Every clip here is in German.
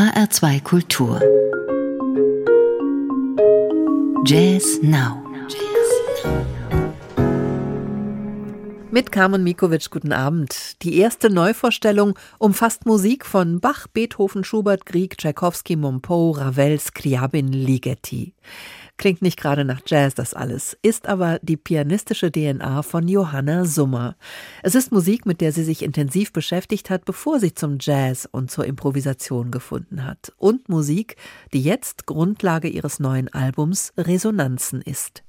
HR2 Kultur Jazz Now Mit Carmen Mikovic, guten Abend. Die erste Neuvorstellung umfasst Musik von Bach, Beethoven, Schubert, Grieg, Tchaikovsky, Mompo, Ravel, Scriabin, Ligeti. Klingt nicht gerade nach Jazz das alles, ist aber die pianistische DNA von Johanna Summer. Es ist Musik, mit der sie sich intensiv beschäftigt hat, bevor sie zum Jazz und zur Improvisation gefunden hat. Und Musik, die jetzt Grundlage ihres neuen Albums Resonanzen ist.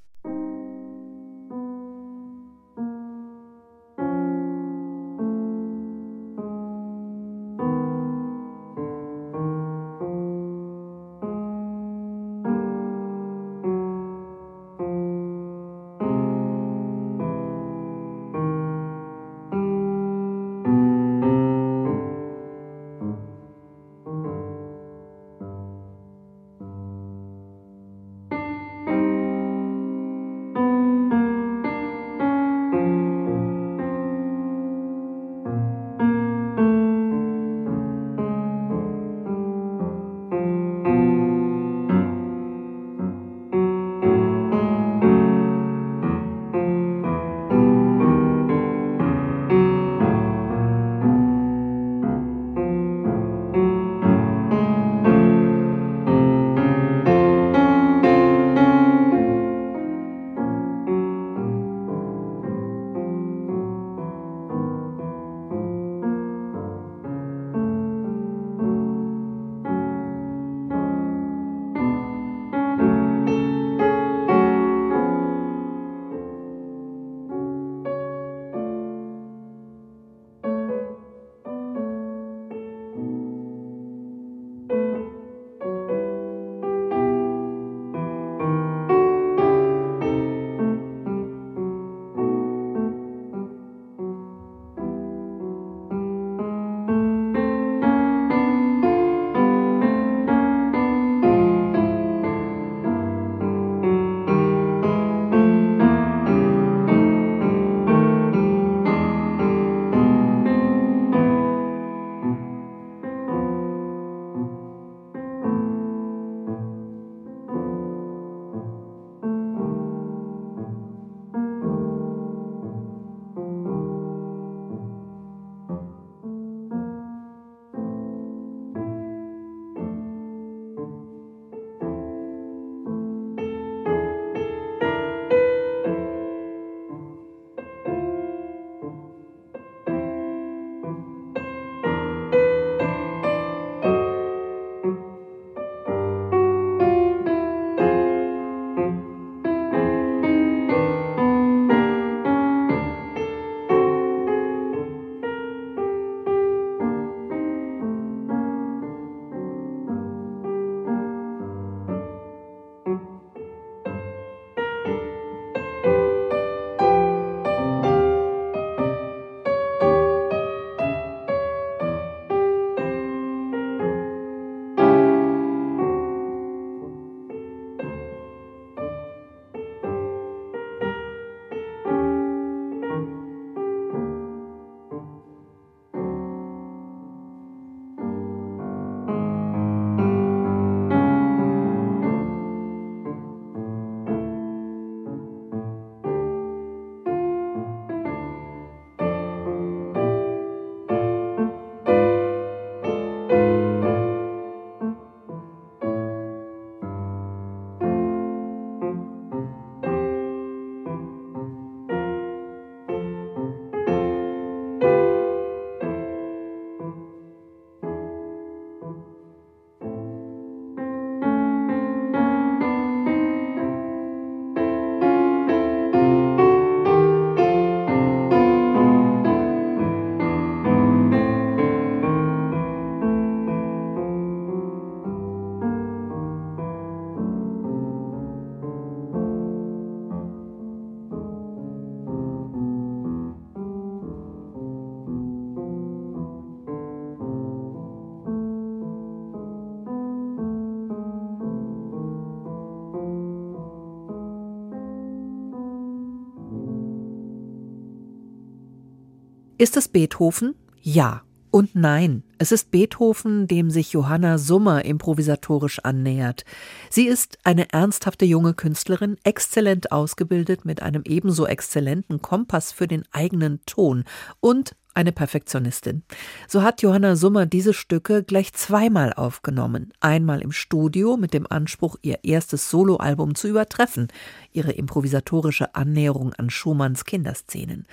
Ist es Beethoven? Ja. Und nein, es ist Beethoven, dem sich Johanna Summer improvisatorisch annähert. Sie ist eine ernsthafte junge Künstlerin, exzellent ausgebildet mit einem ebenso exzellenten Kompass für den eigenen Ton und eine Perfektionistin. So hat Johanna Summer diese Stücke gleich zweimal aufgenommen. Einmal im Studio mit dem Anspruch, ihr erstes Soloalbum zu übertreffen, ihre improvisatorische Annäherung an Schumanns Kinderszenen.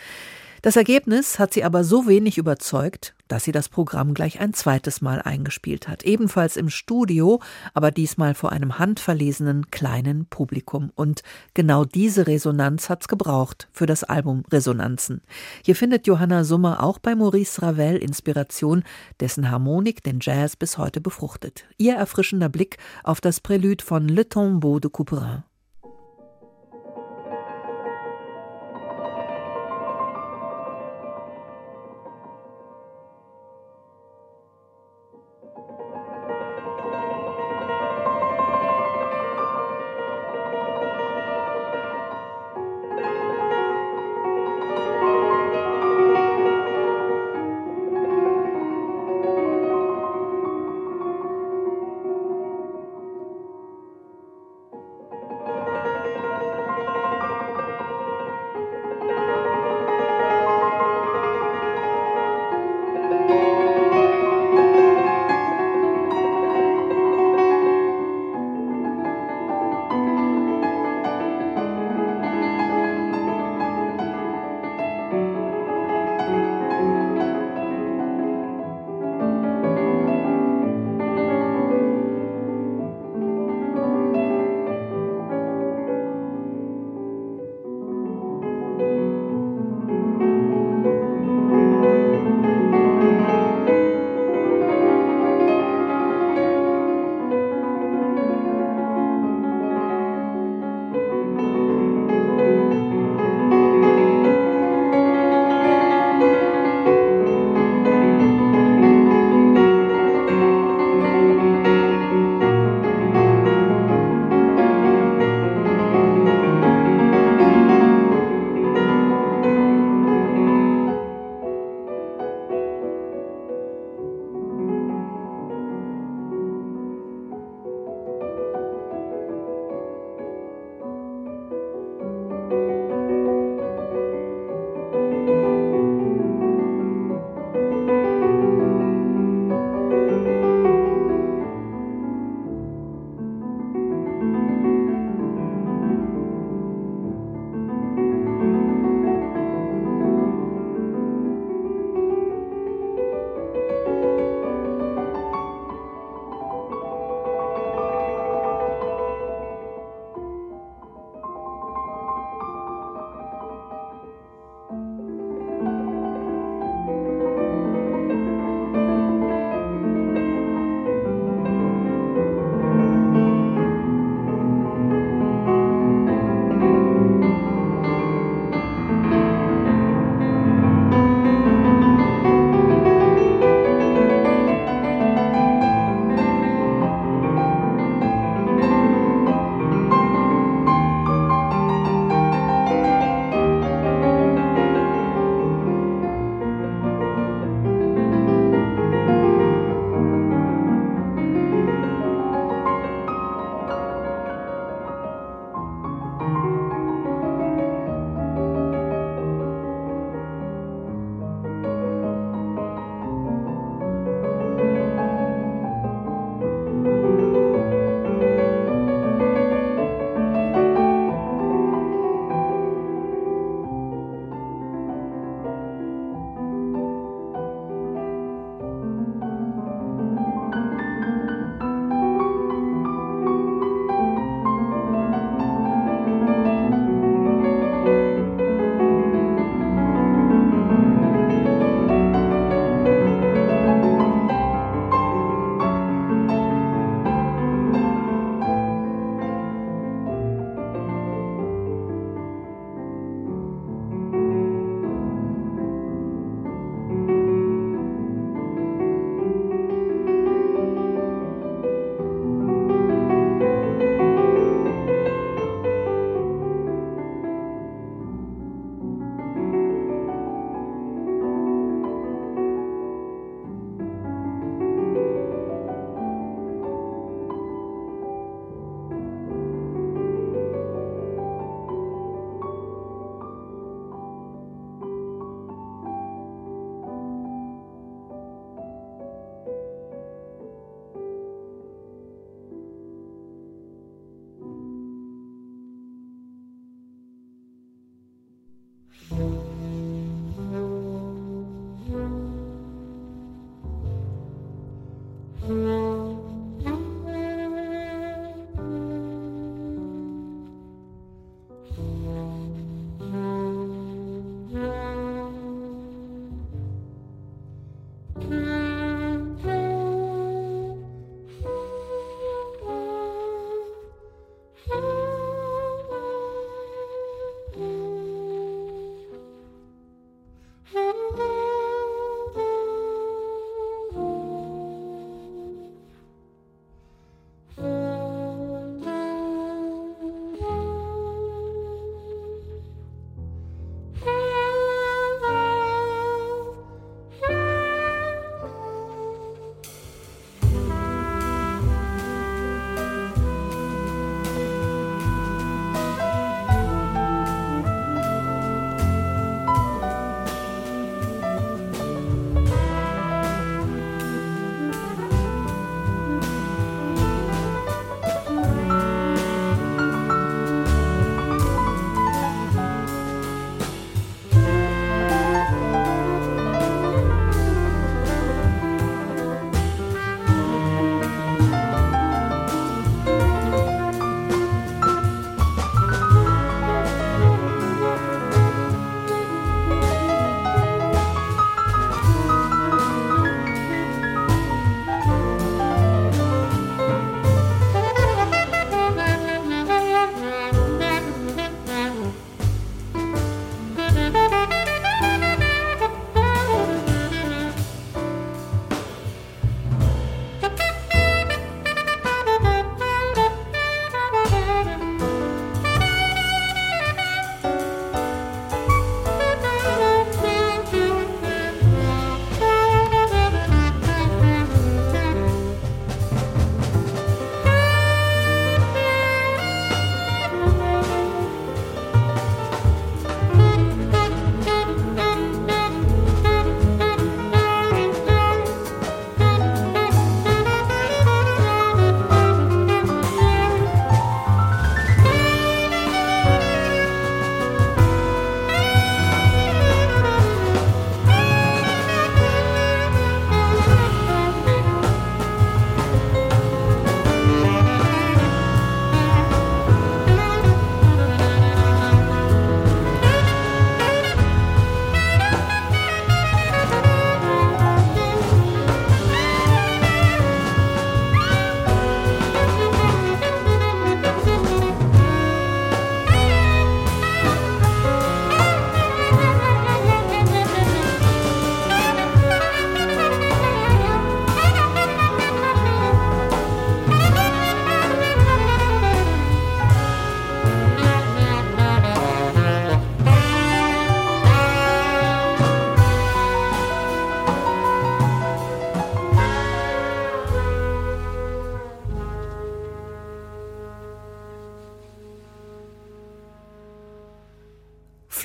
Das Ergebnis hat sie aber so wenig überzeugt, dass sie das Programm gleich ein zweites Mal eingespielt hat. Ebenfalls im Studio, aber diesmal vor einem handverlesenen kleinen Publikum. Und genau diese Resonanz hat's gebraucht für das Album Resonanzen. Hier findet Johanna Summer auch bei Maurice Ravel Inspiration, dessen Harmonik den Jazz bis heute befruchtet. Ihr erfrischender Blick auf das Prälude von Le Tombeau de Couperin.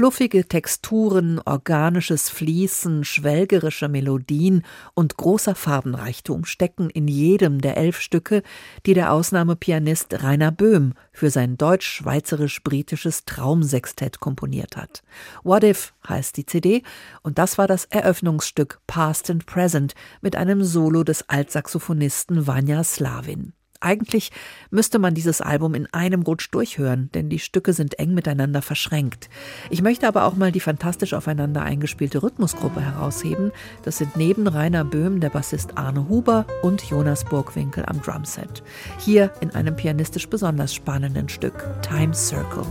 Fluffige Texturen, organisches Fließen, schwelgerische Melodien und großer Farbenreichtum stecken in jedem der elf Stücke, die der Ausnahmepianist Rainer Böhm für sein deutsch-schweizerisch-britisches Traumsextett komponiert hat. What If heißt die CD und das war das Eröffnungsstück Past and Present mit einem Solo des Altsaxophonisten Vanya Slavin. Eigentlich müsste man dieses Album in einem Rutsch durchhören, denn die Stücke sind eng miteinander verschränkt. Ich möchte aber auch mal die fantastisch aufeinander eingespielte Rhythmusgruppe herausheben. Das sind neben Rainer Böhm der Bassist Arne Huber und Jonas Burgwinkel am Drumset. Hier in einem pianistisch besonders spannenden Stück Time Circle.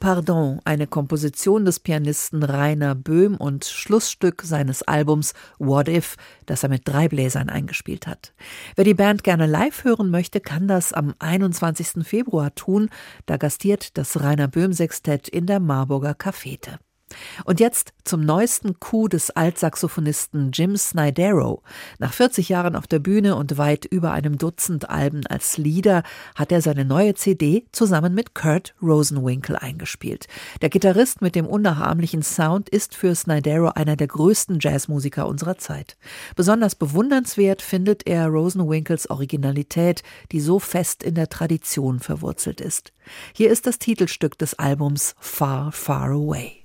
Pardon, eine Komposition des Pianisten Rainer Böhm und Schlussstück seines Albums What If, das er mit drei Bläsern eingespielt hat. Wer die Band gerne live hören möchte, kann das am 21. Februar tun. Da gastiert das Rainer Böhm Sextett in der Marburger Cafete. Und jetzt zum neuesten Coup des Altsaxophonisten Jim Snydero. Nach 40 Jahren auf der Bühne und weit über einem Dutzend Alben als Leader hat er seine neue CD zusammen mit Kurt Rosenwinkel eingespielt. Der Gitarrist mit dem unnachahmlichen Sound ist für Snydero einer der größten Jazzmusiker unserer Zeit. Besonders bewundernswert findet er Rosenwinkels Originalität, die so fest in der Tradition verwurzelt ist. Hier ist das Titelstück des Albums Far, Far Away.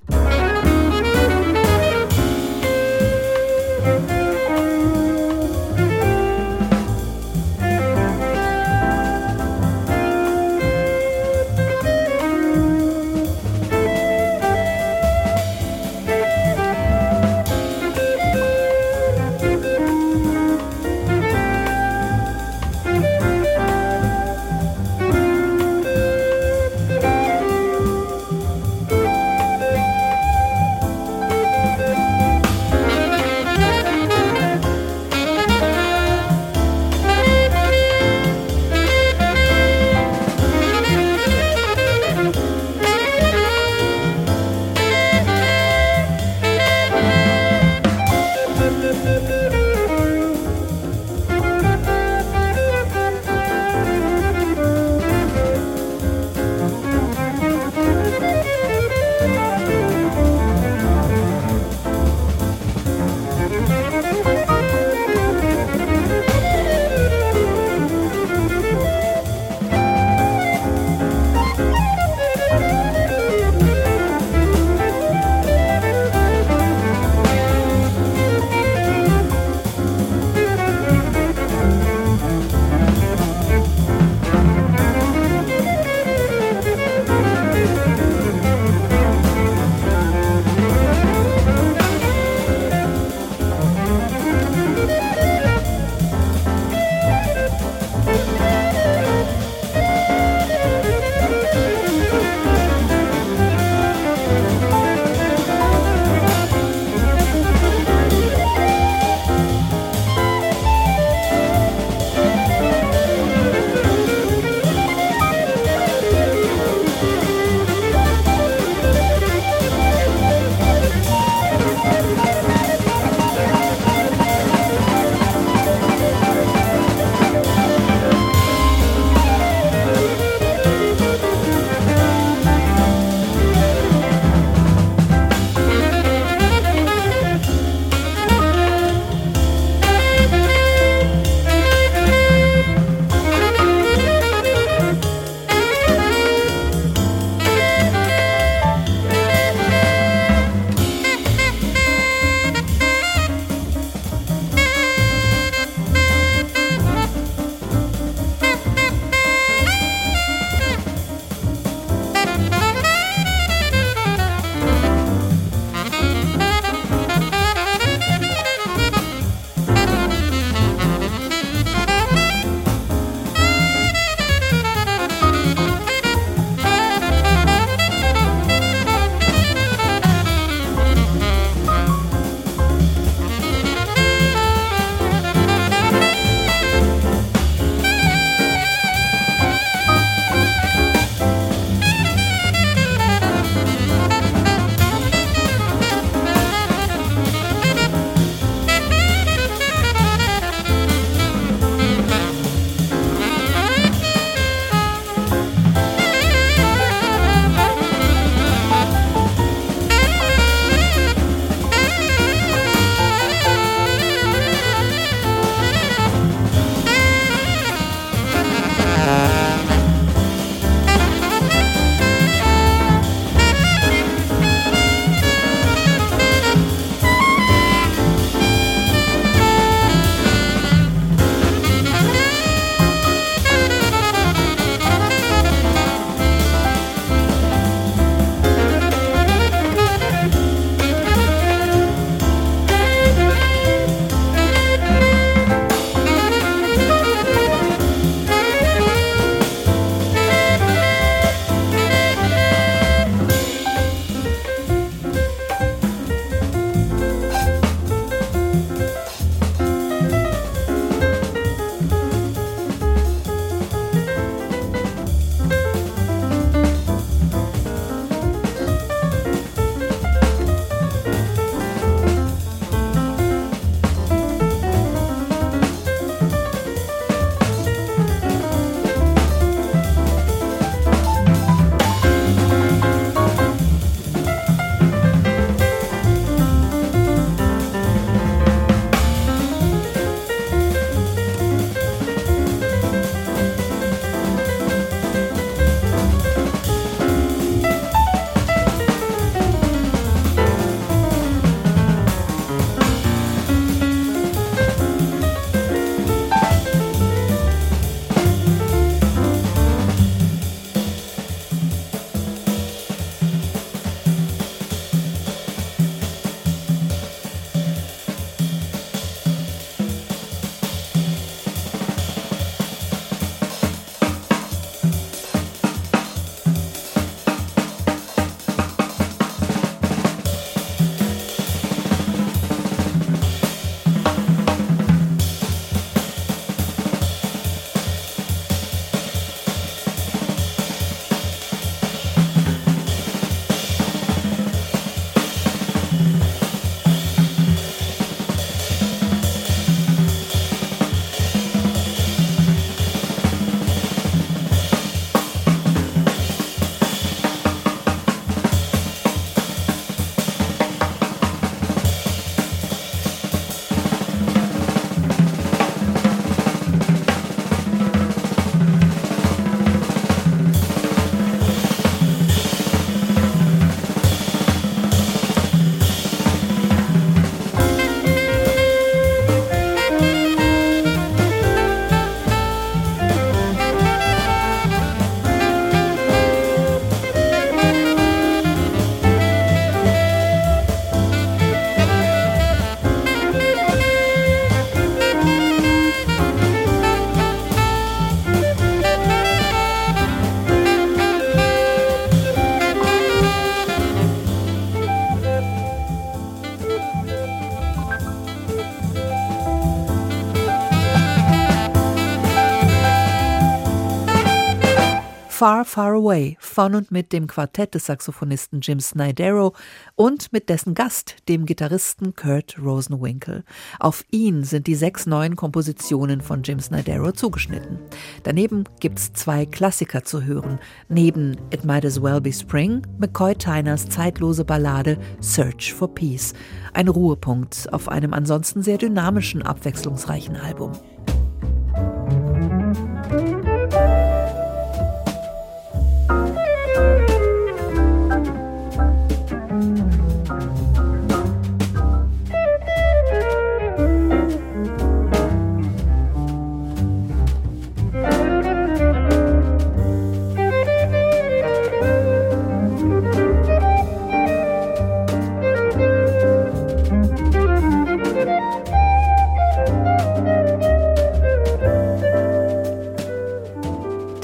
Far, Far Away von und mit dem Quartett des Saxophonisten Jim Snydero und mit dessen Gast, dem Gitarristen Kurt Rosenwinkel. Auf ihn sind die sechs neuen Kompositionen von Jim Snydero zugeschnitten. Daneben gibt's zwei Klassiker zu hören. Neben It Might As Well Be Spring, McCoy Tyners zeitlose Ballade Search for Peace. Ein Ruhepunkt auf einem ansonsten sehr dynamischen, abwechslungsreichen Album.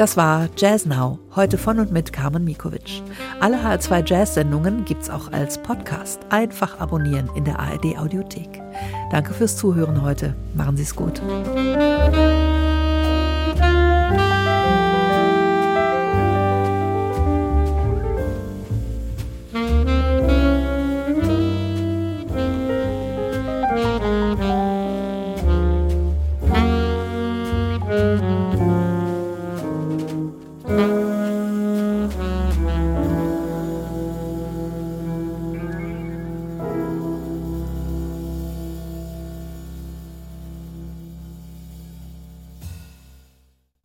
Das war Jazz Now, heute von und mit Carmen Mikovic. Alle HR2 Jazz-Sendungen gibt's auch als Podcast. Einfach abonnieren in der ARD Audiothek. Danke fürs Zuhören heute. Machen Sie's gut.